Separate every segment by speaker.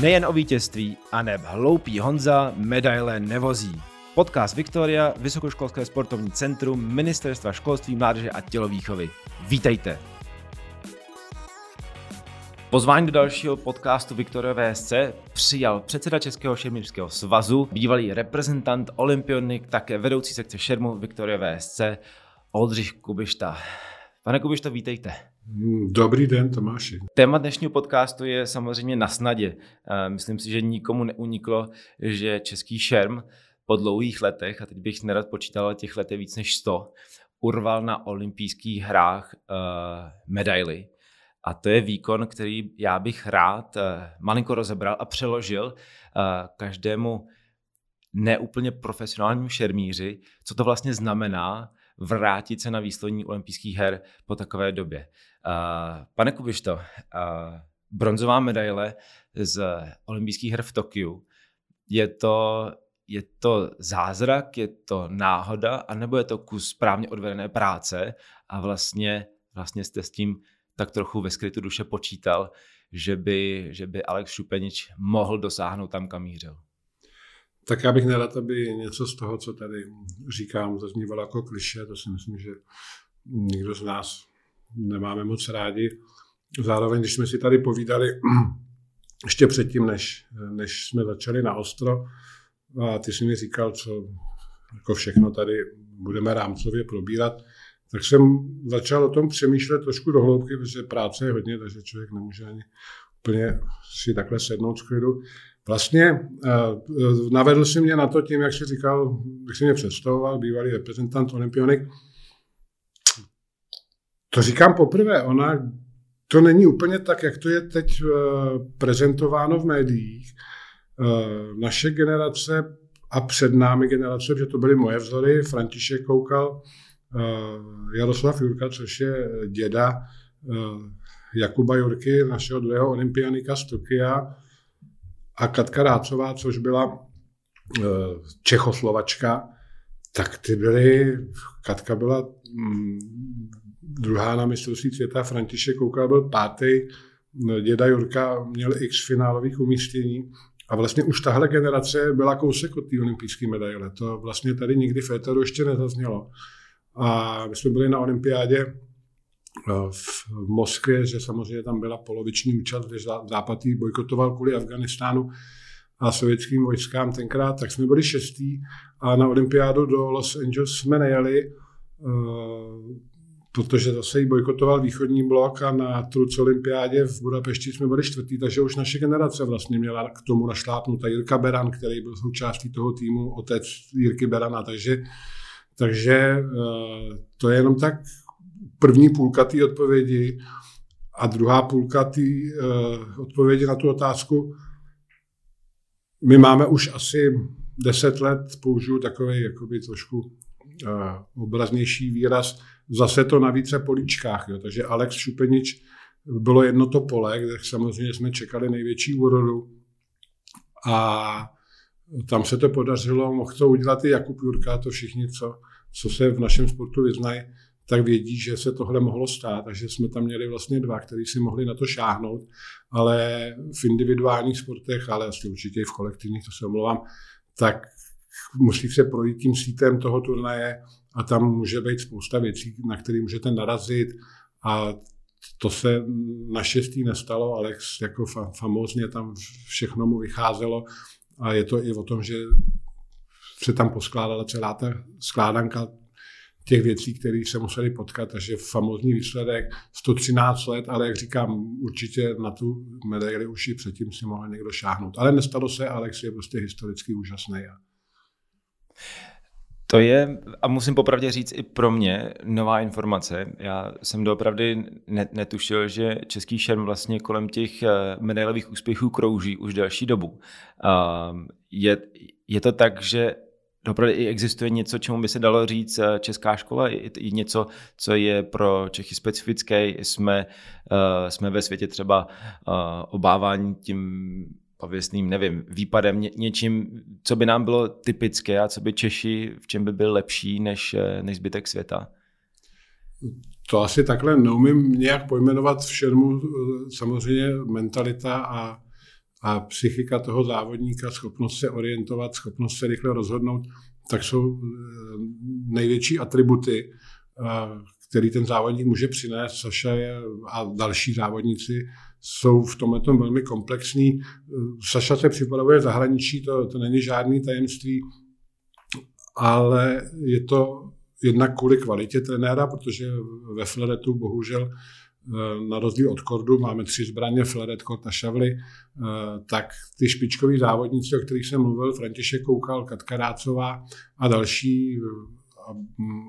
Speaker 1: Nejen o vítězství, a neb hloupý Honza medaile nevozí. Podcast Viktoria, Vysokoškolské sportovní centrum, Ministerstva školství, mládeže a tělovýchovy. Vítejte! Pozvání do dalšího podcastu Viktoria VSC přijal předseda Českého šermířského svazu, bývalý reprezentant Olympionik, také vedoucí sekce šermu Viktoria VSC, Oldřich Kubišta. Pane Kubišta, vítejte.
Speaker 2: Dobrý den, Tomáši.
Speaker 1: Téma dnešního podcastu je samozřejmě na snadě. Myslím si, že nikomu neuniklo, že český šerm po dlouhých letech, a teď bych nerad počítal, těch let víc než 100, urval na olympijských hrách uh, medaily. A to je výkon, který já bych rád uh, malinko rozebral a přeložil uh, každému neúplně profesionálnímu šermíři, co to vlastně znamená vrátit se na výslední olympijských her po takové době. Pane Kubišto, bronzová medaile z olympijských her v Tokiu, je to, je to zázrak, je to náhoda, anebo je to kus správně odvedené práce a vlastně, vlastně jste s tím tak trochu ve skrytu duše počítal, že by, že by Alex Šupenič mohl dosáhnout tam, kam mířil?
Speaker 2: Tak já bych nerad, aby něco z toho, co tady říkám, zaznívalo jako kliše. To si myslím, že nikdo z nás nemáme moc rádi. Zároveň, když jsme si tady povídali ještě předtím, než, než jsme začali na ostro, a ty jsi mi říkal, co jako všechno tady budeme rámcově probírat, tak jsem začal o tom přemýšlet trošku do hloubky, protože práce je hodně, takže člověk nemůže ani úplně si takhle sednout z klidu. Vlastně uh, navedl si mě na to tím, jak jsi říkal, jak jsi mě představoval, bývalý reprezentant Olympionik. To říkám poprvé, ona to není úplně tak, jak to je teď uh, prezentováno v médiích. Uh, naše generace a před námi generace, že to byly moje vzory, František Koukal, Jaroslav Jurka, což je děda Jakuba Jurky, našeho druhého olympionika z Tokia, a Katka Rácová, což byla eh, Čechoslovačka, tak ty byly, Katka byla mm, druhá na mistrovství světa, František Koukal byl pátý, děda Jurka měl x finálových umístění a vlastně už tahle generace byla kousek od té olympijské medaile. To vlastně tady nikdy v Féteru ještě nezaznělo. A my jsme byli na olympiádě v Moskvě, že samozřejmě tam byla poloviční účast, když Západ ji bojkotoval kvůli Afganistánu a sovětským vojskám tenkrát, tak jsme byli šestý a na olympiádu do Los Angeles jsme nejeli, eh, protože zase ji bojkotoval východní blok a na Truc olympiádě v Budapešti jsme byli čtvrtý, takže už naše generace vlastně měla k tomu našlápnout. Jirka Beran, který byl součástí toho týmu, otec Jirky Berana, takže, takže eh, to je jenom tak první půlka té odpovědi a druhá půlka té uh, odpovědi na tu otázku. My máme už asi deset let, použiju takový jakoby trošku obraznější výraz, zase to na více políčkách. Jo. Takže Alex Šupenič bylo jedno to pole, kde samozřejmě jsme čekali největší úrodu a tam se to podařilo, mohl to udělat i Jakub Jurka, to všichni, co, co se v našem sportu vyznají, tak vědí, že se tohle mohlo stát, takže jsme tam měli vlastně dva, kteří si mohli na to šáhnout, ale v individuálních sportech, ale asi určitě i v kolektivních, to se omlouvám, tak musí se projít tím sítem toho turnaje a tam může být spousta věcí, na které můžete narazit a to se naštěstí nestalo, Alex jako famózně tam všechno mu vycházelo a je to i o tom, že se tam poskládala celá ta skládanka těch věcí, které se museli potkat, takže famózní výsledek 113 let, ale jak říkám, určitě na tu medaili už i předtím si mohl někdo šáhnout. Ale nestalo se, Alex je prostě historicky úžasný.
Speaker 1: To je, a musím popravdě říct, i pro mě nová informace. Já jsem doopravdy netušil, že český šerm vlastně kolem těch eh, medailových úspěchů krouží už delší dobu. Je, je to tak, že opravdu i existuje něco, čemu by se dalo říct eh, česká škola, i něco, co je pro Čechy specifické. Jsme, uh, jsme ve světě třeba obávání tím pověstným, nevím, výpadem, ně, něčím, co by nám bylo typické a co by Češi, v čem by byl lepší než, než zbytek světa?
Speaker 2: To asi takhle neumím nějak pojmenovat v šermu. Samozřejmě mentalita a a psychika toho závodníka, schopnost se orientovat, schopnost se rychle rozhodnout, tak jsou eh, největší atributy, eh, který ten závodník může přinést. Saša je, a další závodníci jsou v tomhle velmi komplexní. Saša se připravuje zahraničí, to, to není žádný tajemství, ale je to jednak kvůli kvalitě trenéra, protože ve Fleretu bohužel eh, na rozdíl od Kordu máme tři zbraně, Fleret, Kort a Šavly, eh, tak ty špičkoví závodníci, o kterých jsem mluvil, František Koukal, Katka Rácová a další, a,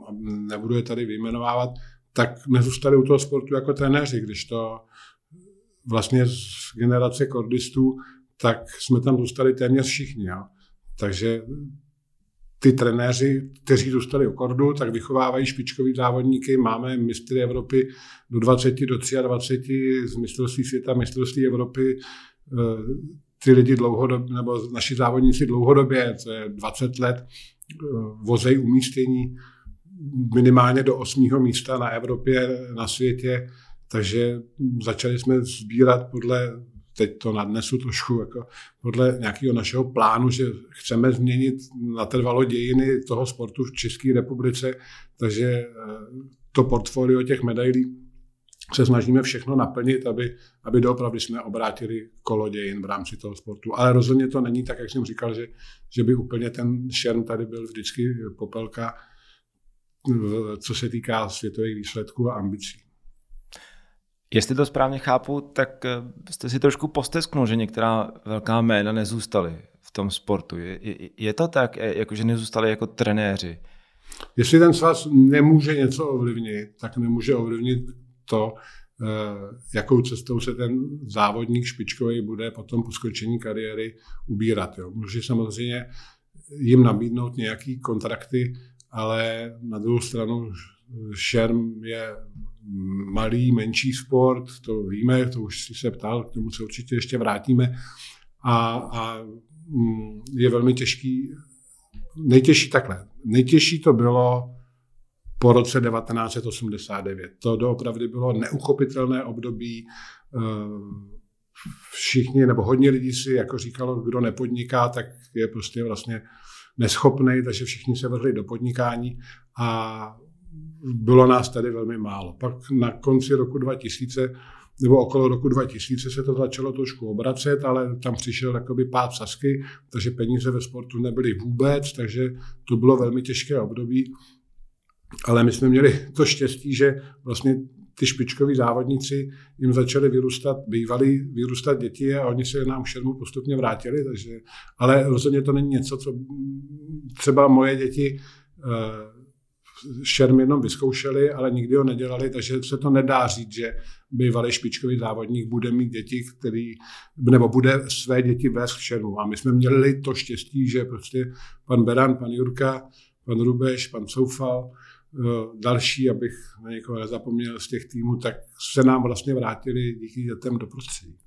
Speaker 2: a nebudu je tady vyjmenovávat, tak nezůstali u toho sportu jako trenéři, když to vlastně z generace kordistů, tak jsme tam zůstali téměř všichni. Jo. Takže ty trenéři, kteří zůstali u kordu, tak vychovávají špičkový závodníky. Máme mistry Evropy do 20, do 23 z mistrovství světa, mistrovství Evropy. Eh, ty lidi dlouhodobě, nebo naši závodníci dlouhodobě, to je 20 let, eh, vozej umístění minimálně do osmého místa na Evropě, na světě, takže začali jsme sbírat podle teď to nadnesu trošku jako podle nějakého našeho plánu, že chceme změnit natrvalo dějiny toho sportu v České republice, takže eh, to portfolio těch medailí se snažíme všechno naplnit, aby, aby doopravdy jsme obrátili kolo dějin v rámci toho sportu. Ale rozhodně to není tak, jak jsem říkal, že, že by úplně ten šerm tady byl vždycky popelka, co se týká světových výsledků a ambicí.
Speaker 1: Jestli to správně chápu, tak eh, jste si trošku postesknul, že některá velká jména nezůstaly v tom sportu. Je, je, je to tak, eh, jako že nezůstali jako trenéři?
Speaker 2: Jestli ten svaz nemůže něco ovlivnit, tak nemůže ovlivnit to, eh, jakou cestou se ten závodník špičkový bude potom po skončení kariéry ubírat. Jo. Může samozřejmě jim nabídnout nějaký kontrakty, ale na druhou stranu šerm je malý, menší sport, to víme, to už si se ptal, k tomu se určitě ještě vrátíme. A, a mm, je velmi těžký, nejtěžší takhle, nejtěžší to bylo po roce 1989. To doopravdy bylo neuchopitelné období. Eh, všichni, nebo hodně lidí si jako říkalo, kdo nepodniká, tak je prostě vlastně neschopný, takže všichni se vrhli do podnikání a bylo nás tady velmi málo. Pak na konci roku 2000 nebo okolo roku 2000 se to začalo trošku obracet, ale tam přišel jakoby pád sasky, takže peníze ve sportu nebyly vůbec, takže to bylo velmi těžké období. Ale my jsme měli to štěstí, že vlastně ty špičkoví závodníci jim začaly vyrůstat, bývali vyrůstat děti a oni se nám šermu postupně vrátili, takže, ale rozhodně to není něco, co třeba moje děti eh, šerm jenom vyzkoušeli, ale nikdy ho nedělali, takže se to nedá říct, že bývalý špičkový závodník bude mít děti, který, nebo bude své děti vést k šermu. A my jsme měli to štěstí, že prostě pan Beran, pan Jurka, pan Rubeš, pan Soufal, eh, další, abych na někoho nezapomněl z těch týmů, tak se nám vlastně vrátili díky dětem do prostředí.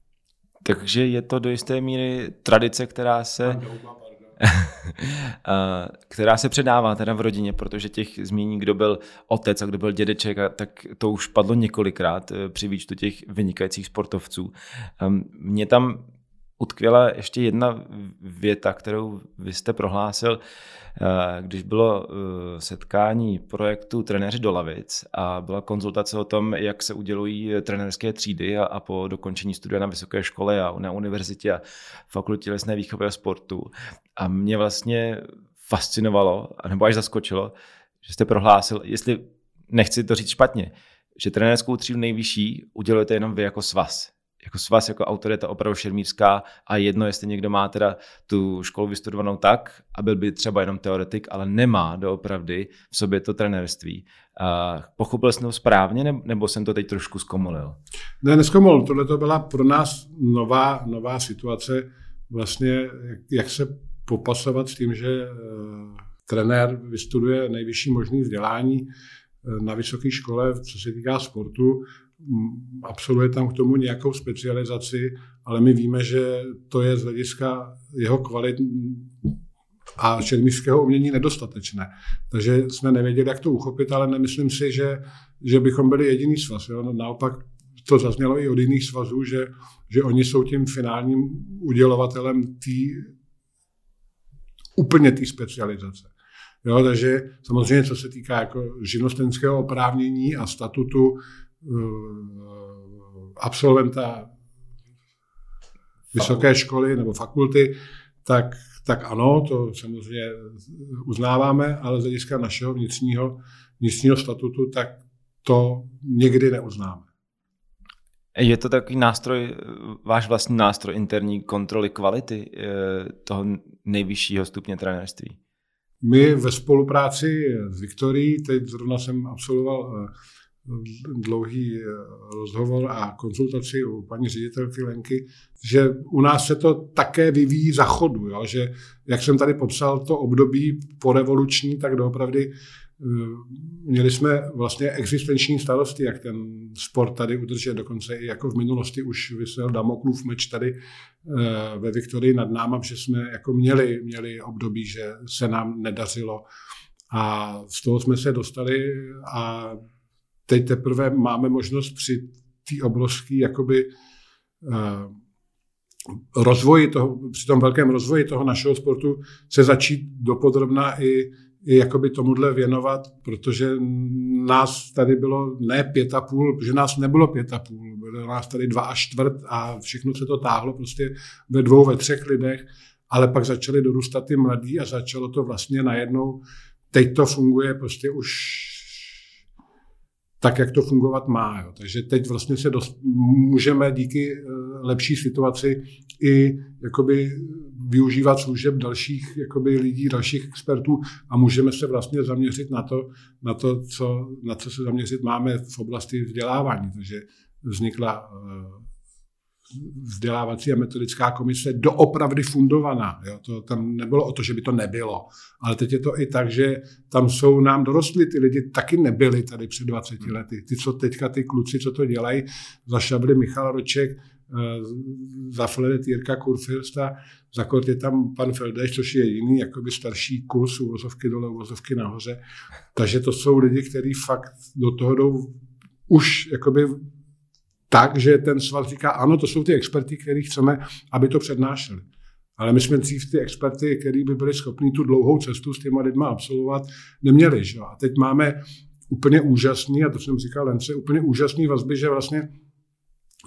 Speaker 1: Takže je to do jisté míry tradice, která se... Pan která se předává teda v rodině, protože těch zmíní, kdo byl otec a kdo byl dědeček, a tak to už padlo několikrát eh, při výčtu těch vynikajících sportovců. Mě tam utkvěla ještě jedna věta, kterou vy jste prohlásil, eh, když bylo eh, setkání projektu Trenéři do lavic a byla konzultace o tom, jak se udělují trenérské třídy a, a po dokončení studia na vysoké škole a na univerzitě a fakultě lesné výchovy a sportu. A mě vlastně fascinovalo, nebo až zaskočilo, že jste prohlásil, jestli nechci to říct špatně, že trenérskou třídu nejvyšší udělujete jenom vy jako svaz jako svaz, jako autorita opravdu šermířská a jedno, jestli někdo má teda tu školu vystudovanou tak a byl by třeba jenom teoretik, ale nemá doopravdy v sobě to trenérství. Uh, pochopil jsem to správně, nebo jsem to teď trošku zkomolil?
Speaker 2: Ne, neskomol. Tohle to byla pro nás nová, nová situace, vlastně jak, se popasovat s tím, že uh, trenér vystuduje nejvyšší možný vzdělání uh, na vysoké škole, co se týká sportu, absolvuje tam k tomu nějakou specializaci, ale my víme, že to je z hlediska jeho kvalit a šermířského umění nedostatečné. Takže jsme nevěděli, jak to uchopit, ale nemyslím si, že, že bychom byli jediný svaz. Jo? No, naopak to zaznělo i od jiných svazů, že, že oni jsou tím finálním udělovatelem tý, úplně té specializace. Jo, takže samozřejmě, co se týká jako živnostenského oprávnění a statutu absolventa vysoké školy nebo fakulty, tak, tak ano, to samozřejmě uznáváme, ale z hlediska našeho vnitřního, vnitřního statutu, tak to někdy neuznáme.
Speaker 1: Je to takový nástroj, váš vlastní nástroj interní kontroly kvality eh, toho nejvyššího stupně trenérství?
Speaker 2: My ve spolupráci s Viktorií, teď zrovna jsem absolvoval eh, dlouhý eh, rozhovor a konzultaci u paní ředitelky Lenky, že u nás se to také vyvíjí za chodu, jo? že jak jsem tady popsal to období porevoluční, tak doopravdy eh, měli jsme vlastně existenční starosti, jak ten sport tady udržet. Dokonce i jako v minulosti už vysel Damoklův meč tady eh, ve Viktorii nad náma, že jsme jako měli, měli období, že se nám nedařilo a z toho jsme se dostali a teď teprve máme možnost při té obrovské jakoby uh, rozvoji toho, při tom velkém rozvoji toho našeho sportu se začít dopodrobná i, i jakoby tomuhle věnovat, protože nás tady bylo ne pět a půl, protože nás nebylo pět a půl, bylo nás tady dva a čtvrt a všechno se to táhlo prostě ve dvou, ve třech lidech, ale pak začaly dorůstat ty mladí a začalo to vlastně najednou, teď to funguje prostě už tak, jak to fungovat má. Jo. Takže teď vlastně se dost, můžeme díky eh, lepší situaci i jakoby využívat služeb dalších jakoby lidí, dalších expertů a můžeme se vlastně zaměřit na to, na to co, na co se zaměřit máme v oblasti vzdělávání. Takže vznikla eh, vzdělávací a metodická komise doopravdy fundovaná. Jo? To tam nebylo o to, že by to nebylo. Ale teď je to i tak, že tam jsou nám dorostli, ty lidi taky nebyli tady před 20 hmm. lety. Ty, co teďka, ty kluci, co to dělají, zašabli Michal Roček, eh, za Fledet Jirka Kurfirst a za Kort je tam pan Feldeš, což je jiný, jakoby starší kus, uvozovky dole, uvozovky nahoře. Takže to jsou lidi, kteří fakt do toho jdou už jakoby tak, že ten svaz říká, ano, to jsou ty experty, který chceme, aby to přednášeli. Ale my jsme dřív ty experty, který by byli schopni tu dlouhou cestu s těma lidma absolvovat, neměli. Že? A teď máme úplně úžasný, a to jsem říkal Lence, úplně úžasný vazby, že vlastně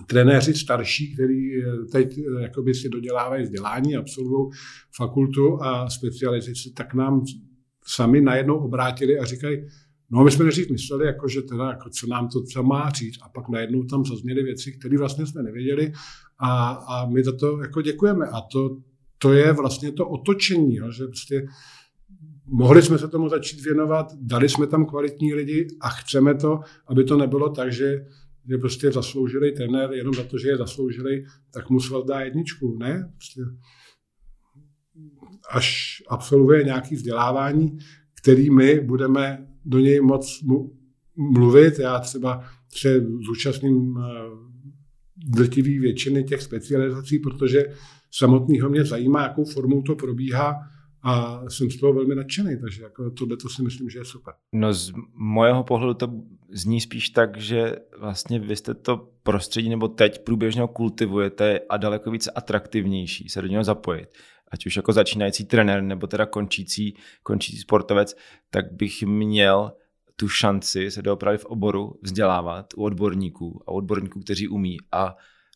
Speaker 2: trenéři starší, který eh, teď eh, jakoby si dodělávají vzdělání, absolvují fakultu a specializaci, tak nám sami najednou obrátili a říkají, No my jsme nejdřív mysleli, jako, že teda, jako, co nám to co má říct. A pak najednou tam zazněly věci, které vlastně jsme nevěděli. A, a my za to jako děkujeme. A to, to je vlastně to otočení, jo, že prostě mohli jsme se tomu začít věnovat, dali jsme tam kvalitní lidi a chceme to, aby to nebylo tak, že, že prostě zasloužili trenér jenom za to, že je zasloužili, tak mu svaz dá jedničku, ne? Prostě až absolvuje nějaký vzdělávání, který my budeme do něj moc mluvit. Já třeba se zúčastním eh, drtivý většiny těch specializací, protože samotného mě zajímá, jakou formou to probíhá a jsem z toho velmi nadšený, takže jako tohle to si myslím, že je super.
Speaker 1: No z mojeho pohledu to zní spíš tak, že vlastně vy jste to prostředí nebo teď průběžně kultivujete a daleko více atraktivnější se do něho zapojit ať už jako začínající trenér nebo teda končící, končící sportovec, tak bych měl tu šanci se doopravdy v oboru vzdělávat u odborníků a odborníků, kteří umí a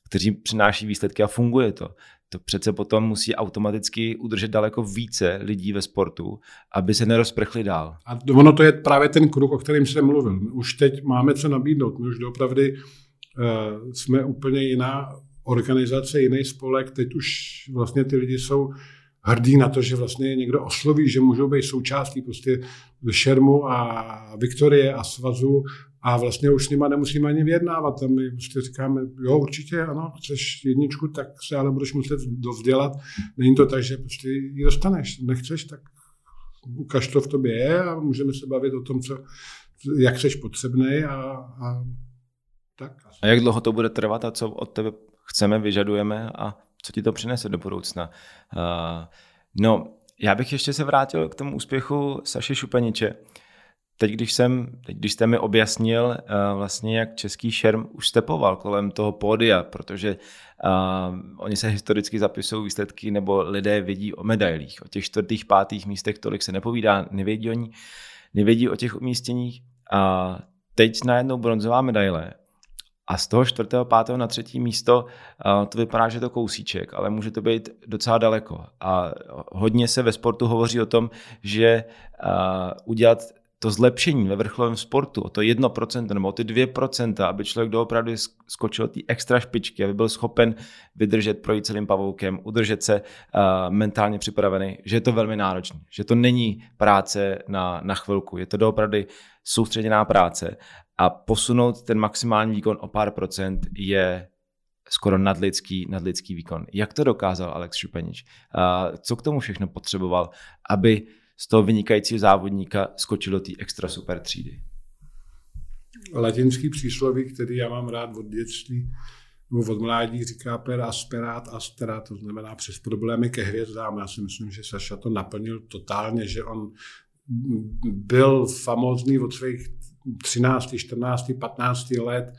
Speaker 1: kteří přináší výsledky a funguje to. To přece potom musí automaticky udržet daleko více lidí ve sportu, aby se nerozprchli dál.
Speaker 2: A ono to je právě ten kruh, o kterém jsem mluvil. My už teď máme co nabídnout. My už doopravdy uh, jsme úplně jiná organizace, jiný spolek, teď už vlastně ty lidi jsou hrdí na to, že vlastně někdo osloví, že můžou být součástí prostě šermu a Viktorie a svazu a vlastně už s nima nemusíme ani vyjednávat. A my prostě říkáme, jo, určitě, ano, chceš jedničku, tak se ale budeš muset dovzdělat. Není to tak, že prostě ji dostaneš. Nechceš, tak ukaž to v tobě je a můžeme se bavit o tom, co, jak jsi potřebný a, a tak.
Speaker 1: A jak dlouho to bude trvat a co od tebe chceme, vyžadujeme a co ti to přinese do budoucna. Uh, no, já bych ještě se vrátil k tomu úspěchu Saše Šupeniče. teď, když, jsem, teď, když jste mi objasnil uh, vlastně, jak český šerm už stepoval kolem toho pódia, protože uh, oni se historicky zapisují výsledky nebo lidé vědí o medailích. O těch čtvrtých, pátých místech tolik se nepovídá, nevědí oni, nevědí o těch umístěních. A teď najednou bronzová medaile a z toho čtvrtého, pátého na třetí místo to vypadá, že to kousíček, ale může to být docela daleko. A hodně se ve sportu hovoří o tom, že udělat to zlepšení ve vrcholovém sportu, o to 1% nebo o ty 2%, aby člověk doopravdy skočil ty extra špičky, aby byl schopen vydržet, projít celým pavoukem, udržet se uh, mentálně připravený, že je to velmi náročné, že to není práce na, na chvilku, je to doopravdy soustředěná práce a posunout ten maximální výkon o pár procent je skoro nadlidský, nadlidský výkon. Jak to dokázal Alex Šupenič? Uh, co k tomu všechno potřeboval, aby z toho vynikajícího závodníka skočil do té extra super třídy.
Speaker 2: Latinský přísloví, který já mám rád od dětství, nebo od mládí říká per asperat astera, to znamená přes problémy ke hvězdám. Já si myslím, že Saša to naplnil totálně, že on byl famózní od svých 13, 14, 15 let,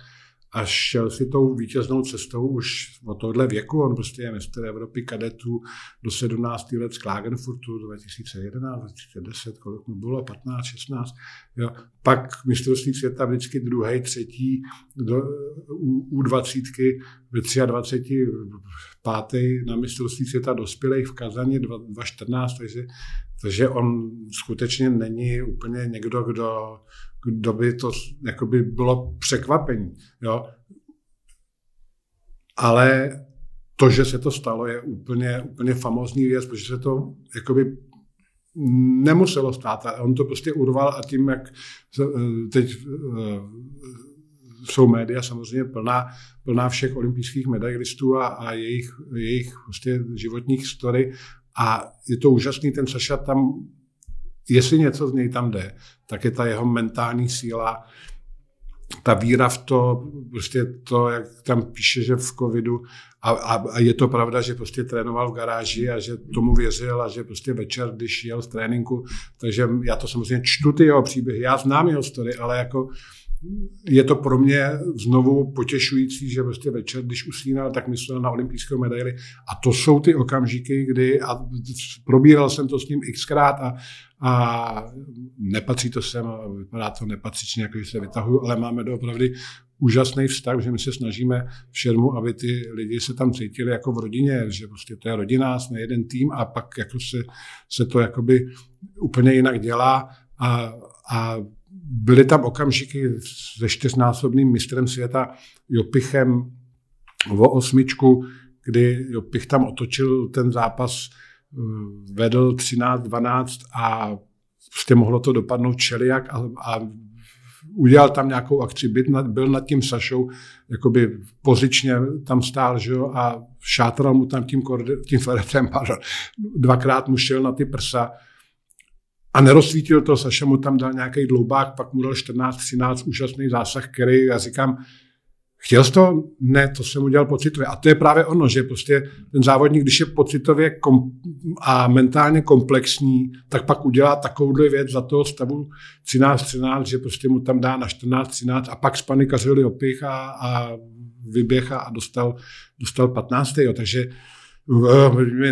Speaker 2: a šel si tou vítěznou cestou už od tohle věku. On prostě je mistr Evropy kadetů do 17 let z Klagenfurtu 2011, 2010, kolik mu bylo, 15, 16. Jo. Pak mistrovství světa vždycky druhý, třetí do, u, u 20 ve 23. pátý na mistrovství světa dospělých v Kazani 2014, takže, takže on skutečně není úplně někdo, kdo kdo by to jakoby bylo překvapení. Jo? Ale to, že se to stalo, je úplně, úplně famózní věc, protože se to jakoby nemuselo stát. A on to prostě urval a tím, jak eh, teď eh, jsou média samozřejmě plná, plná všech olympijských medailistů a, a jejich, jejich prostě životních story. A je to úžasný, ten Saša tam jestli něco z něj tam jde, tak je ta jeho mentální síla, ta víra v to, prostě to, jak tam píše, že v covidu, a, a, a je to pravda, že prostě trénoval v garáži a že tomu věřil a že prostě večer, když jel z tréninku, takže já to samozřejmě čtu ty jeho příběhy, já znám jeho story, ale jako je to pro mě znovu potěšující, že prostě večer, když usínal, tak myslel na olympijské medaily. A to jsou ty okamžiky, kdy, a probíral jsem to s ním xkrát a, a nepatří to sem, vypadá to nepatřičně, jako že se vytahuju, ale máme doopravdy úžasný vztah, že my se snažíme v šermu, aby ty lidi se tam cítili jako v rodině, že prostě to je rodina, jsme jeden tým a pak jako se, se to jakoby úplně jinak dělá a, a byly tam okamžiky se čtyřnásobným mistrem světa Jopichem o osmičku, kdy Jopich tam otočil ten zápas, eh, vedl 13-12 a prostě mohlo to dopadnout čeliak a, a udělal tam nějakou akci, byl nad, tím Sašou, jakoby pozičně tam stál, že jo, a šátral mu tam tím, korde, tím feretem, pardon, dvakrát mu šel na ty prsa a nerozsvítil to, Saša mu tam dal nějaký dloubák, pak mu dal 14-13 úžasný zásah, který já říkám, chtěl jsi to? Ne, to jsem udělal pocitově. A to je právě ono, že prostě ten závodník, když je pocitově kom- a mentálně komplexní, tak pak udělá takovouhle věc za toho stavu 13-13, že prostě mu tam dá na 14-13 a pak spanikařil opich a, a vyběh a dostal, dostal 15. Jo. Takže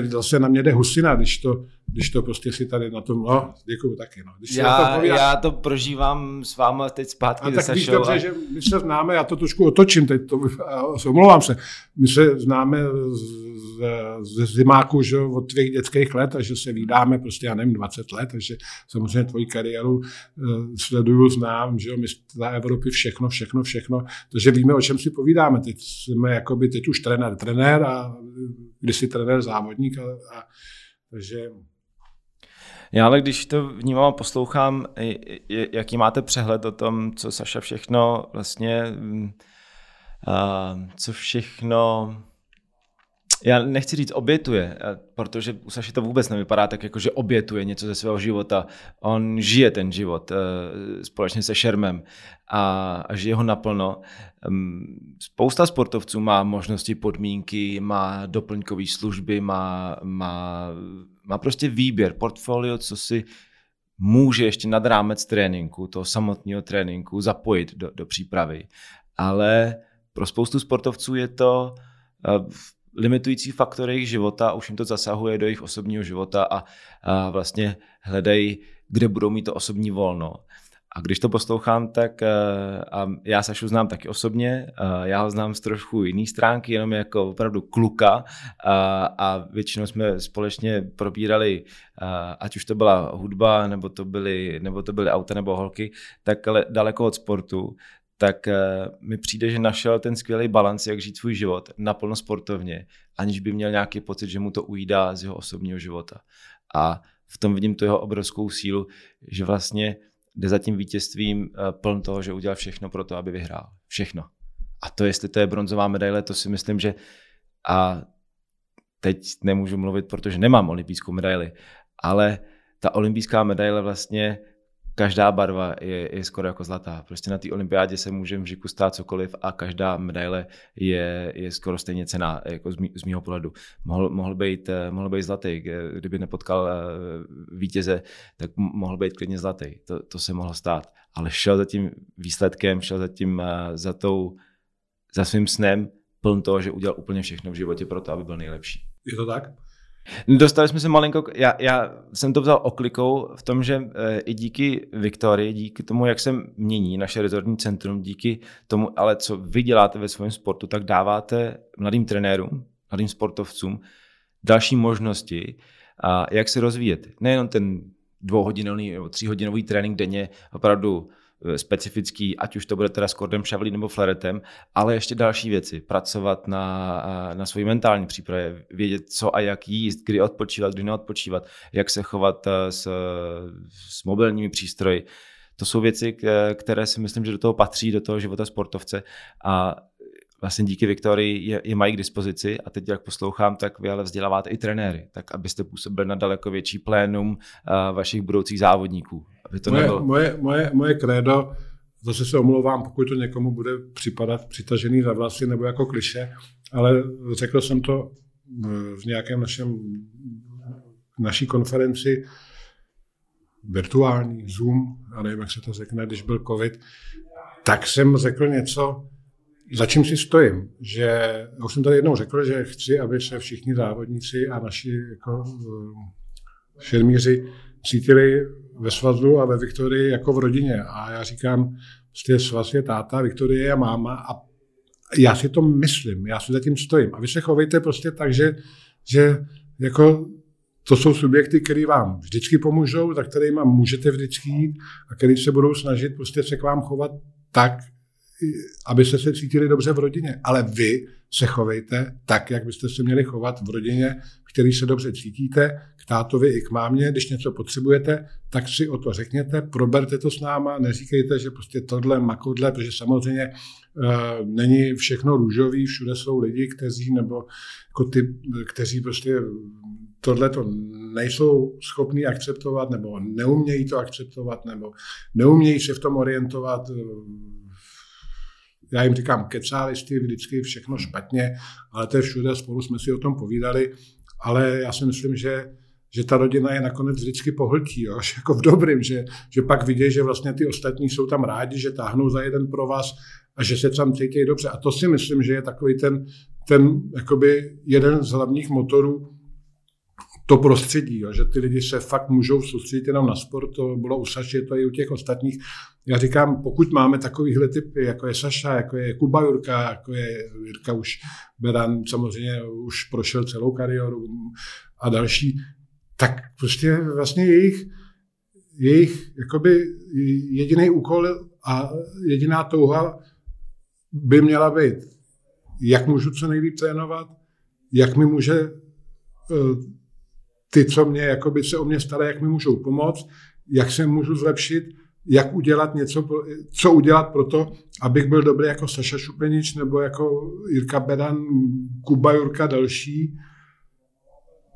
Speaker 2: zase na mě jde husina, když to, když to prostě si tady na tom, no, děkuju taky. No. Když
Speaker 1: já, to povídá... já to prožívám s váma teď zpátky
Speaker 2: a tak víš dobře, a... že my se známe, já to trošku otočím teď, to, omlouvám se, my se známe ze zimáku že, od tvých dětských let a že se vydáme prostě, já nevím, 20 let, takže samozřejmě tvoji kariéru uh, sleduju, znám, že jo, za Evropy všechno, všechno, všechno, takže víme, o čem si povídáme. Teď jsme jakoby teď už trenér, trenér a kdysi trenér, závodník a, a takže
Speaker 1: já ale když to vnímám a poslouchám, jaký máte přehled o tom, co Saša všechno vlastně, uh, co všechno já nechci říct obětuje, protože u Saši to vůbec nevypadá tak, jako že obětuje něco ze svého života. On žije ten život uh, společně se Šermem a, žije ho naplno. Um, spousta sportovců má možnosti, podmínky, má doplňkové služby, má, má má prostě výběr, portfolio, co si může ještě nad rámec tréninku, toho samotného tréninku, zapojit do, do přípravy. Ale pro spoustu sportovců je to uh, limitující faktor jejich života, už jim to zasahuje do jejich osobního života a, a vlastně hledají, kde budou mít to osobní volno. A když to poslouchám, tak uh, a já Sašu znám taky osobně, uh, já ho znám z trošku jiný stránky, jenom jako opravdu kluka uh, a většinou jsme společně probírali, ať už to byla hudba, nebo to byly, nebo to byly auta nebo holky, tak ale daleko od sportu, tak uh, mi přijde, že našel ten skvělý balans, jak žít svůj život naplno sportovně, aniž by měl nějaký pocit, že mu to ujídá z jeho osobního života. A v tom vidím tu jeho obrovskou sílu, že vlastně jde za tím vítězstvím eh, pln toho, že udělal všechno pro to, aby vyhrál. Všechno. A to, jestli to je bronzová medaile, to si myslím, že a teď nemůžu mluvit, protože nemám olympijskou medaili, ale ta olympijská medaile vlastně každá barva je, je skoro jako zlatá. Prostě na té olympiádě se může v žiku stát cokoliv a každá medaile je, je skoro stejně cená, jako z, mý, z mýho pohledu. Mohl, mohl, být, eh, mohl být zlatý, kdyby nepotkal eh, vítěze, tak mohl být klidně zlatý. To, to se mohlo stát. Ale šel za tím výsledkem, šel za tím, eh, za tou, za svým snem, pln toho, že udělal úplně všechno v životě pro to, aby byl nejlepší.
Speaker 2: Je to tak?
Speaker 1: Dostali jsme se malinko, já, já jsem to vzal oklikou v tom, že e, i díky Viktorii, díky tomu, jak se mění naše rezortní centrum, díky tomu, ale co vy děláte ve svém sportu, tak dáváte mladým trenérům, mladým sportovcům další možnosti, a jak se rozvíjet. Nejenom ten dvouhodinový nebo tříhodinový trénink denně, opravdu Eh, specifický, ať už to bude teda s kordem šavlí nebo flaretem, ale ještě další věci. Pracovat na, eh, na svoji mentální přípravě, vědět, co a jak jíst, kdy odpočívat, kdy neodpočívat, jak se chovat eh, s, s mobilními přístroji. To jsou věci, které si myslím, že do toho patří, do toho života sportovce a vlastně díky Viktorii je, je mají k dispozici a teď, jak poslouchám, tak vy ale vzděláváte i trenéry, tak abyste působili na daleko větší plénum vašich budoucích závodníků. Aby to
Speaker 2: moje,
Speaker 1: nebylo...
Speaker 2: moje, moje, moje krédo, zase se omlouvám, pokud to někomu bude připadat přitažený za vlasy nebo jako kliše, ale řekl jsem to v nějakém našem naší konferenci virtuální, Zoom, a nevím, jak se to řekne, když byl covid, tak jsem řekl něco, za čím si stojím. Že, už jsem tady jednou řekl, že chci, aby se všichni závodníci a naši jako, šermíři cítili ve svazu a ve Viktorii jako v rodině. A já říkám, prostě svaz je táta, Viktorie je máma a já si to myslím, já si zatím stojím. A vy se chovejte prostě tak, že, že jako to jsou subjekty, které vám vždycky pomůžou, za kterými můžete vždycky jít a který se budou snažit prostě se k vám chovat tak, abyste se cítili dobře v rodině. Ale vy se chovejte tak, jak byste se měli chovat v rodině, v který se dobře cítíte, k tátovi i k mámě. Když něco potřebujete, tak si o to řekněte, proberte to s náma, neříkejte, že prostě tohle, makodle, protože samozřejmě uh, není všechno růžový, všude jsou lidi, kteří, nebo jako ty, kteří prostě tohle to nejsou schopní akceptovat, nebo neumějí to akceptovat, nebo neumějí se v tom orientovat já jim říkám kecálisty, vždycky všechno špatně, ale to je všude, spolu jsme si o tom povídali, ale já si myslím, že že ta rodina je nakonec vždycky pohltí, jo? Jako v dobrým, že, že pak vidí, že vlastně ty ostatní jsou tam rádi, že táhnou za jeden pro vás a že se tam cítí dobře. A to si myslím, že je takový ten, ten jakoby jeden z hlavních motorů to prostředí, jo, že ty lidi se fakt můžou soustředit jenom na sport, to bylo u Saši, to i u těch ostatních. Já říkám, pokud máme takovýhle typy, jako je Saša, jako je Kuba Jurka, jako je Jirka už Beran, samozřejmě už prošel celou kariéru a další, tak prostě vlastně jejich, jejich jakoby jediný úkol a jediná touha by měla být, jak můžu co nejlíp trénovat, jak mi může eh, ty, co mě jakoby se o mě starají, jak mi můžou pomoct, jak se můžu zlepšit, jak udělat něco, co udělat pro to, abych byl dobrý jako Saša Šupenič nebo jako Jirka Bedan, Kuba Jurka další.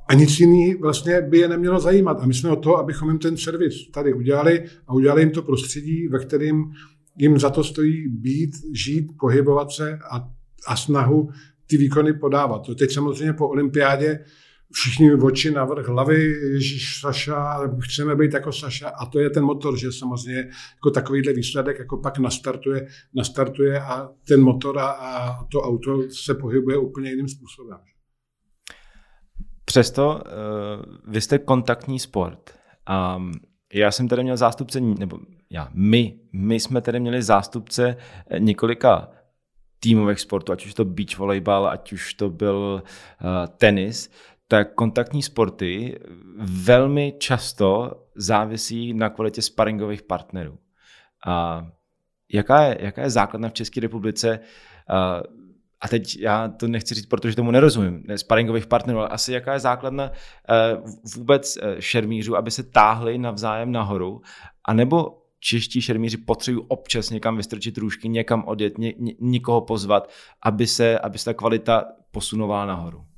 Speaker 2: A nic jiný vlastně by je nemělo zajímat. A my jsme o to, abychom jim ten servis tady udělali a udělali jim to prostředí, ve kterým jim za to stojí být, žít, pohybovat se a, a snahu ty výkony podávat. To teď samozřejmě po olympiádě všichni oči na vrch hlavy, Ježíš Saša, chceme být jako Saša a to je ten motor, že samozřejmě jako takovýhle výsledek jako pak nastartuje, nastartuje a ten motor a, a to auto se pohybuje úplně jiným způsobem.
Speaker 1: Přesto uh, vy jste kontaktní sport. Um, já jsem tady měl zástupce, nebo já, my, my jsme tady měli zástupce několika týmových sportů, ať už to beach volejbal, ať už to byl uh, tenis, tak kontaktní sporty velmi často závisí na kvalitě sparingových partnerů. A jaká je, jaká je základna v České republice? A, a teď já to nechci říct, protože tomu nerozumím, ne, sparingových partnerů, ale asi jaká je základna vůbec e, šermířů, aby se táhli navzájem nahoru, anebo čeští šermíři potřebují občas někam vystrčit růžky, někam odjet, ně, ně, někoho pozvat, aby se, aby se ta kvalita posunovala nahoru.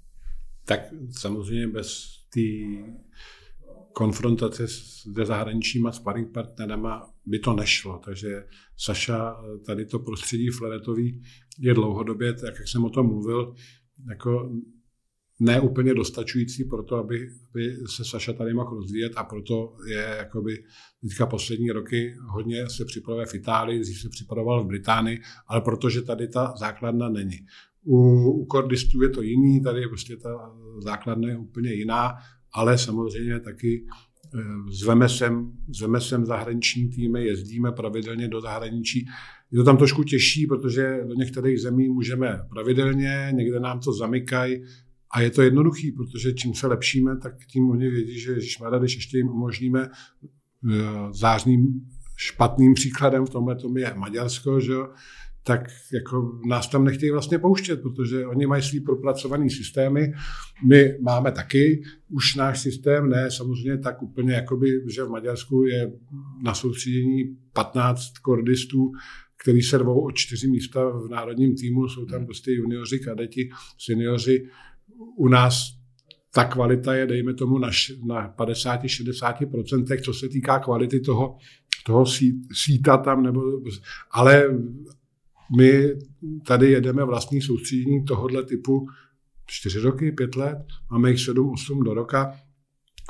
Speaker 2: Tak samozřejmě bez té konfrontace se zahraničníma sparring partnerama by to nešlo. Takže Saša, tady to prostředí fleretový je dlouhodobě, tak jak jsem o tom mluvil, jako ne úplně dostačující pro to, aby, aby se Saša tady mohl rozvíjet a proto je jakoby teďka poslední roky hodně se připravuje v Itálii, dřív se připravoval v Británii, ale protože tady ta základna není. U, u kordistů je to jiný, tady je prostě ta základna je úplně jiná, ale samozřejmě taky eh, zveme sem, zveme sem zahraniční týmy, jezdíme pravidelně do zahraničí. Je to tam trošku těžší, protože do některých zemí můžeme pravidelně, někde nám to zamykají a je to jednoduchý, protože čím se lepšíme, tak tím oni vědí, že šmada, když ještě jim umožníme eh, zářným špatným příkladem v tomhle tom je Maďarsko, že tak jako nás tam nechtějí vlastně pouštět, protože oni mají svý propracovaný systémy. My máme taky už náš systém, ne samozřejmě tak úplně, jakoby, že v Maďarsku je na soustředění 15 kordistů, který se rvou o čtyři místa v národním týmu, jsou tam prostě junioři, kadeti, seniori. U nás ta kvalita je, dejme tomu, na, na 50-60%, co se týká kvality toho, toho síta tam, nebo, ale my tady jedeme vlastní soustředění tohohle typu čtyři roky, pět let, máme jich sedm, osm do roka,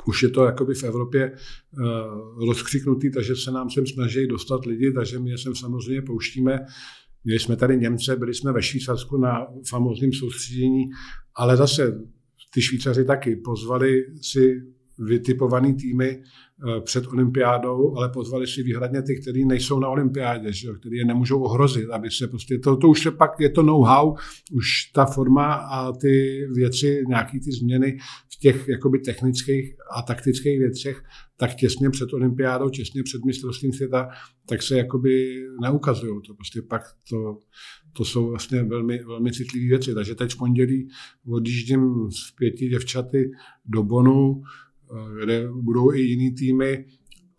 Speaker 2: už je to jakoby v Evropě uh, rozkřiknutý, takže se nám sem snaží dostat lidi, takže my je sem samozřejmě pouštíme. Měli jsme tady Němce, byli jsme ve Švýcarsku na famózním soustředění, ale zase ty Švýcaři taky pozvali si vytipované týmy Eh, před olympiádou, ale pozvali si výhradně ty, kteří nejsou na olympiádě, kteří je nemůžou ohrozit, aby se prostě, to, to už se pak, je to know-how, už ta forma a ty věci, nějaký ty změny v těch jakoby technických a taktických věcech, tak těsně před olympiádou, těsně před mistrovstvím světa, tak se jakoby neukazují. To prostě pak to, to jsou vlastně velmi, velmi citlivé věci. Takže teď v pondělí odjíždím s pěti děvčaty do Bonu, kde budou i jiný týmy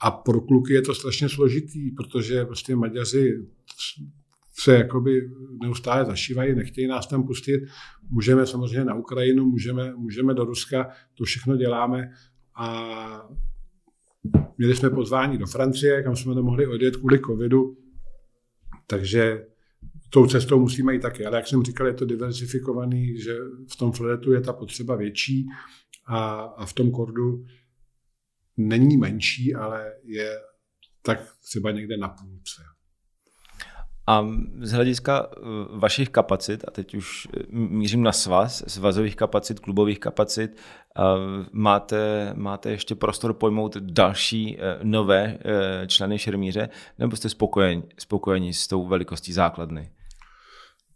Speaker 2: a pro kluky je to strašně složitý, protože prostě Maďaři se jakoby neustále zašívají, nechtějí nás tam pustit. Můžeme samozřejmě na Ukrajinu, můžeme, můžeme do Ruska, to všechno děláme a měli jsme pozvání do Francie, kam jsme nemohli odjet kvůli covidu, takže tou cestou musíme jít taky. Ale jak jsem říkal, je to diversifikovaný, že v tom floretu je ta potřeba větší a, a v tom kordu není menší, ale je tak třeba někde na půlce.
Speaker 1: A z hlediska eh, vašich kapacit, a teď už eh, mířím na svaz, svazových kapacit, klubových kapacit, eh, máte, máte ještě prostor pojmout další nové členy šermíře, nebo jste spokojeni, spokojeni s tou velikostí základny?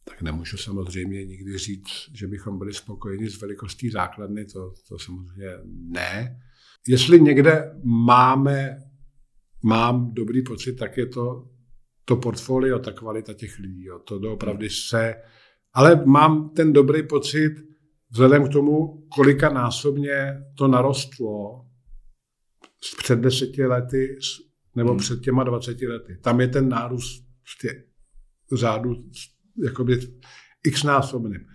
Speaker 2: Tak nemůžu samozřejmě nikdy říct, že bychom byli spokojeni s velikostí základny, to, to samozřejmě ne. Jestli někde máme, mám dobrý pocit, tak je to to portfolio, ta kvalita těch lidí. Jo. To doopravdy se... Ale mám ten dobrý pocit vzhledem k tomu, kolika násobně to narostlo před deseti lety nebo hmm. před těma 20 lety. Tam je ten nárůst prostě řádu jakoby x násobným,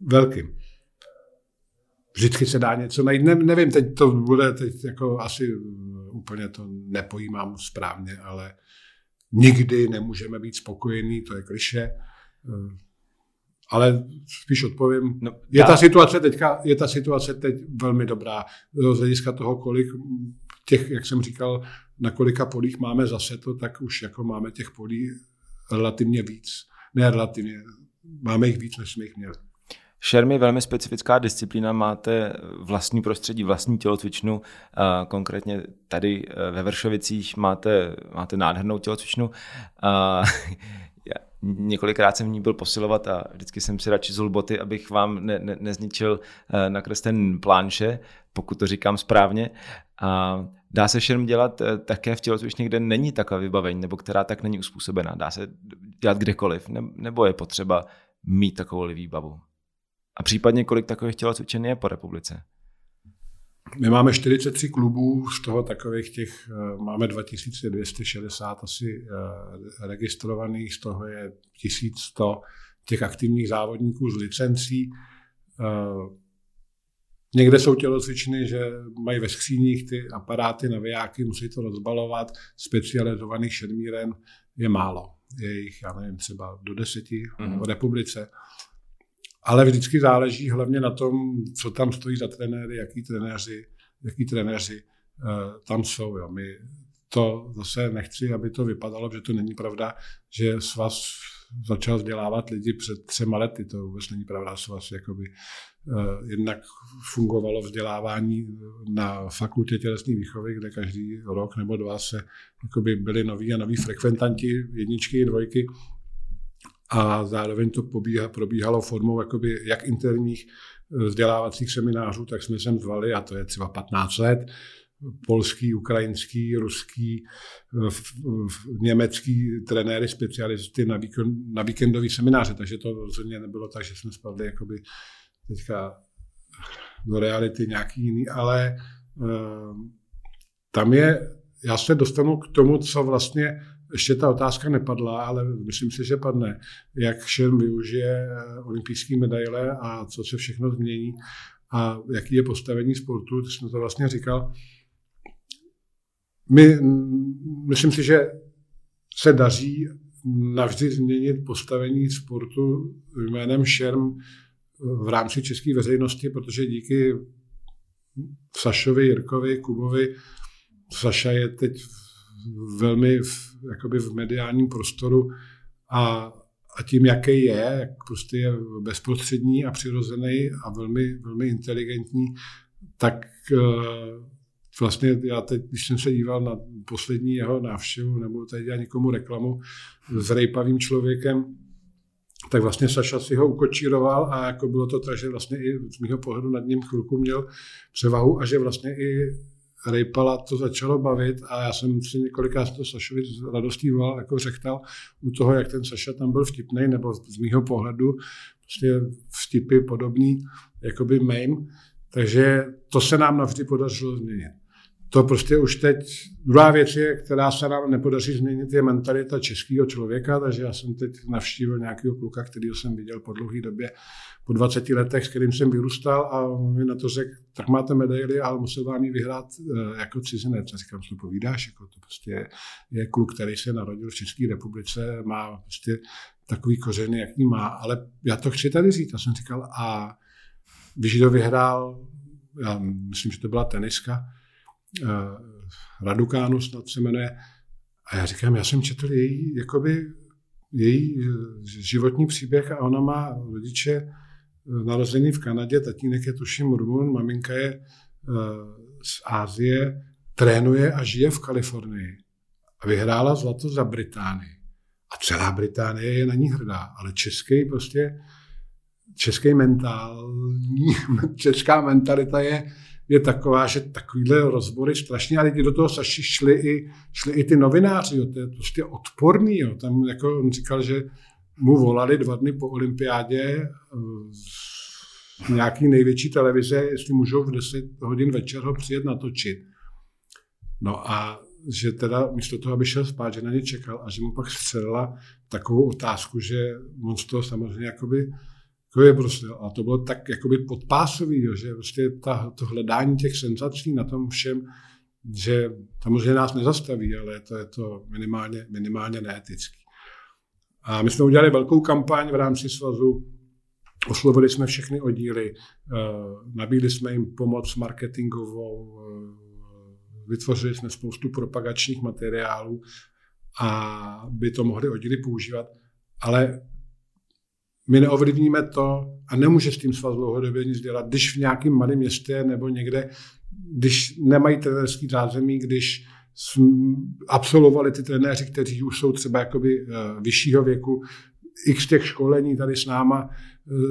Speaker 2: velkým. Vždycky se dá něco najít. Ne, nevím, teď to bude, teď jako asi úplně to nepojímám správně, ale nikdy nemůžeme být spokojení, to je kliše. Ale spíš odpovím. No, je, ta situace teďka, je ta situace teď velmi dobrá. Z hlediska toho, kolik těch, jak jsem říkal, na kolika polích máme zase to, tak už jako máme těch polí relativně víc. Ne relativně, máme jich víc, než jsme jich měli.
Speaker 1: Šerm je velmi specifická disciplína, máte vlastní prostředí, vlastní tělocvičnu, konkrétně tady e, ve Vršovicích máte, máte nádhernou tělocvičnu. několikrát jsem v ní byl posilovat a vždycky jsem si radši zul boty, abych vám ne, ne, nezničil e, nakreslen plánše, pokud to říkám správně. A dá se šerm dělat e, také v tělocvičně, kde není taková vybavení, nebo která tak není uspůsobená. Dá se dělat kdekoliv, nebo je potřeba mít takovou výbavu. A případně kolik takových tělocvičen je po republice?
Speaker 2: My máme 43 klubů, z toho takových těch eh, máme 2260 asi eh, registrovaných, z toho je 1100 těch aktivních závodníků z licencí. Někde jsou tělocvičny, že mají ve skříních ty aparáty na vyjáky, musí to rozbalovat. Specializovaných šermíren je málo. Je jich, já nevím, třeba do deseti mm-hmm. v republice. Ale vždycky záleží hlavně na tom, co tam stojí za trenéry, jaký trenéři, jaký trenéři uh, tam jsou. Jo. My to zase nechci, aby to vypadalo, že to není pravda, že svaz začal vzdělávat lidi před třema lety. To vůbec není pravda. Svaz jakoby, uh, jednak fungovalo vzdělávání na fakultě tělesné výchovy, kde každý rok nebo dva se jakoby, byli noví a noví frekventanti, jedničky, dvojky, a zároveň to pobíha, probíhalo formou jakoby jak interních eh, vzdělávacích seminářů, tak jsme sem zvali, a to je třeba 15 let, polský, ukrajinský, ruský, německý trenéry, specialisty na, víkend, na víkendový semináře, takže to rozhodně nebylo tak, že jsme spadli jakoby teďka do reality nějaký jiný, ale uh, tam je, já se dostanu k tomu, co vlastně ještě ta otázka nepadla, ale myslím si, že padne. Jak všem využije eh, olympijské medaile a co se všechno změní a jaký je postavení sportu, to jsem to vlastně říkal. My, myslím si, že se daří navždy změnit postavení sportu jménem šerm v rámci české veřejnosti, protože díky Sašovi, Jirkovi, Kubovi, Saša je teď velmi v, jakoby v mediálním prostoru a, a tím, jaký je, jak prostě je bezprostřední a přirozený a velmi, velmi inteligentní, tak uh, vlastně já teď, když jsem se díval na poslední jeho návštěvu, nebo tady dělá někomu reklamu s rejpavým člověkem, tak vlastně Saša si ho ukočíroval a jako bylo to tak, že vlastně i z mého pohledu nad ním chvilku měl převahu a že vlastně i Rejpala to začalo bavit a já jsem si několikrát to Sašovi z radostí volal, jako řechtal u toho, jak ten Saša tam byl vtipný, nebo z mýho pohledu prostě vtipy podobný, jakoby meme. Takže to se nám navždy podařilo změnit to prostě už teď, druhá věc je, která se nám nepodaří změnit, je mentalita českého člověka, takže já jsem teď navštívil nějakého kluka, kterého jsem viděl po dlouhé době, po 20 letech, s kterým jsem vyrůstal a mi na to řekl, tak máte medaili, ale musel vám ji vyhrát eh, jako cizinec. A říkám, co povídáš, jako to prostě je, kluk, který se narodil v České republice, má prostě takový kořeny, jaký má, ale já to chci tady říct. Já jsem říkal, a když to vyhrál, já myslím, že to byla teniska, Radukánu snad se jmenuje. A já říkám, já jsem četl její, jakoby, její eh, životní příběh a ona má rodiče eh, narozený v Kanadě, tatínek je tuším Rumun, maminka je z Ázie, trénuje a žije v Kalifornii. A vyhrála zlato za Británii. A celá Británie je na ní hrdá, ale český prostě, český mentální, česká mentalita je, je taková, že takovýhle rozbory strašně, ale do toho Saši šli i, šli i ty novináři, jo, to je prostě odporný. Jo. Tam jako on říkal, že mu volali dva dny po olympiádě z nějaký největší televize, jestli můžou v 10 hodin večer ho přijet natočit. No a že teda místo toho, aby šel spát, že na ně čekal a že mu pak střelila takovou otázku, že on z toho samozřejmě jakoby je prostě, a to bylo tak jakoby podpásový, jo, že prostě ta, to hledání těch senzací na tom všem, že samozřejmě nás nezastaví, ale to je to minimálně, minimálně neetický. A my jsme udělali velkou kampaň v rámci svazu Oslovili jsme všechny oddíly, nabídli jsme jim pomoc marketingovou, vytvořili jsme spoustu propagačních materiálů, aby to mohli oddíly používat, ale my neovlivníme to a nemůže s tím svaz dlouhodobě nic dělat, když v nějakém malém městě nebo někde, když nemají trenerský zázemí, když absolvovali ty trenéři, kteří už jsou třeba jakoby eh, vyššího věku, x těch školení tady s náma,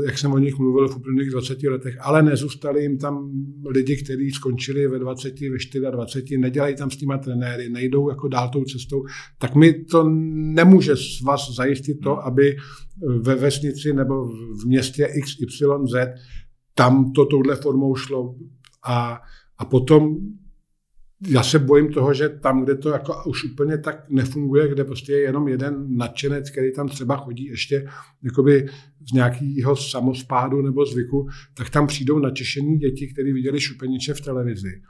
Speaker 2: jak jsem o nich mluvil v úplných 20 letech, ale nezůstali jim tam lidi, kteří skončili ve 20, ve 24, nedělají tam s těma trenéry, nejdou jako dál tou cestou, tak mi to nemůže s vás zajistit to, aby ve vesnici nebo v městě XYZ tam to touhle formou šlo. A, a potom já se bojím toho, že tam, kde to jako už úplně tak nefunguje, kde prostě je jenom jeden nadšenec, který tam třeba chodí ještě jakoby z nějakého samospádu nebo zvyku, tak tam přijdou natěšení děti, které viděli šupeniče v televizi.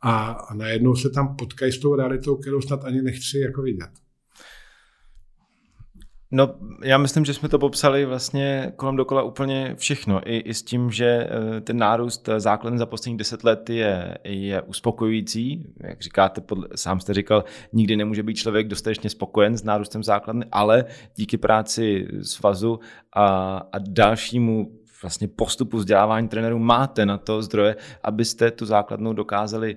Speaker 2: A, a najednou se tam potkají s tou realitou, kterou snad ani nechci jako vidět.
Speaker 1: No, já myslím, že jsme to popsali vlastně kolem dokola úplně všechno. I, i s tím, že eh, ten nárůst základny za posledních deset let je, je uspokojující. Jak říkáte, podle, sám jste říkal, nikdy nemůže být člověk dostatečně spokojen s nárůstem základny, ale díky práci svazu a, a dalšímu vlastně postupu vzdělávání trenérů máte na to zdroje, abyste tu základnu dokázali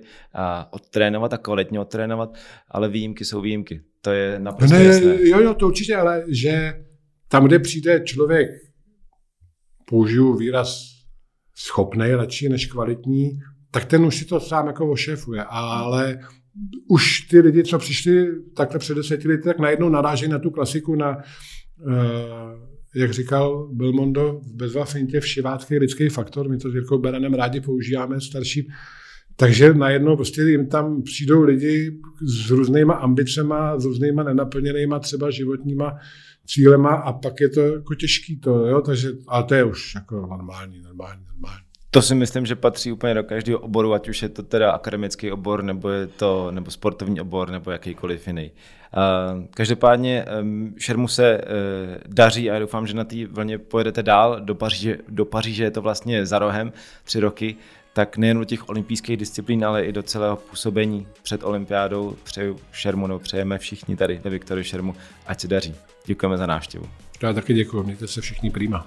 Speaker 1: odtrénovat a kvalitně odtrénovat, ale výjimky jsou výjimky. To je naprosto ne, jasné.
Speaker 2: Jo, jo, to určitě, ale že tam, kde přijde člověk, použiju výraz schopný radši než kvalitní, tak ten už si to sám jako ošefuje, ale už ty lidi, co přišli takhle před deseti lety, tak najednou narážejí na tu klasiku, na, uh, jak říkal Belmondo v bezva fintě, všivácký lidský faktor, my to s Jirkou Beranem rádi používáme, starší takže najednou prostě jim tam přijdou lidi s různýma ambicema, s různýma nenaplněnýma třeba životníma cílema a pak je to jako těžký to, jo, takže, ale to je už jako normální, normální, normální.
Speaker 1: To si myslím, že patří úplně do každého oboru, ať už je to teda akademický obor, nebo je to nebo sportovní obor, nebo jakýkoliv jiný. Každopádně šermu se uh, daří a já doufám, že na té vlně pojedete dál. Do Paříže, do Paříže je to vlastně za rohem, tři roky tak nejen do těch olympijských disciplín, ale i do celého působení před olympiádou přeju Šermu, nebo přejeme všichni tady ve Viktorii Šermu, ať se daří. Děkujeme za návštěvu.
Speaker 2: Já taky děkuji, mějte se všichni prýma.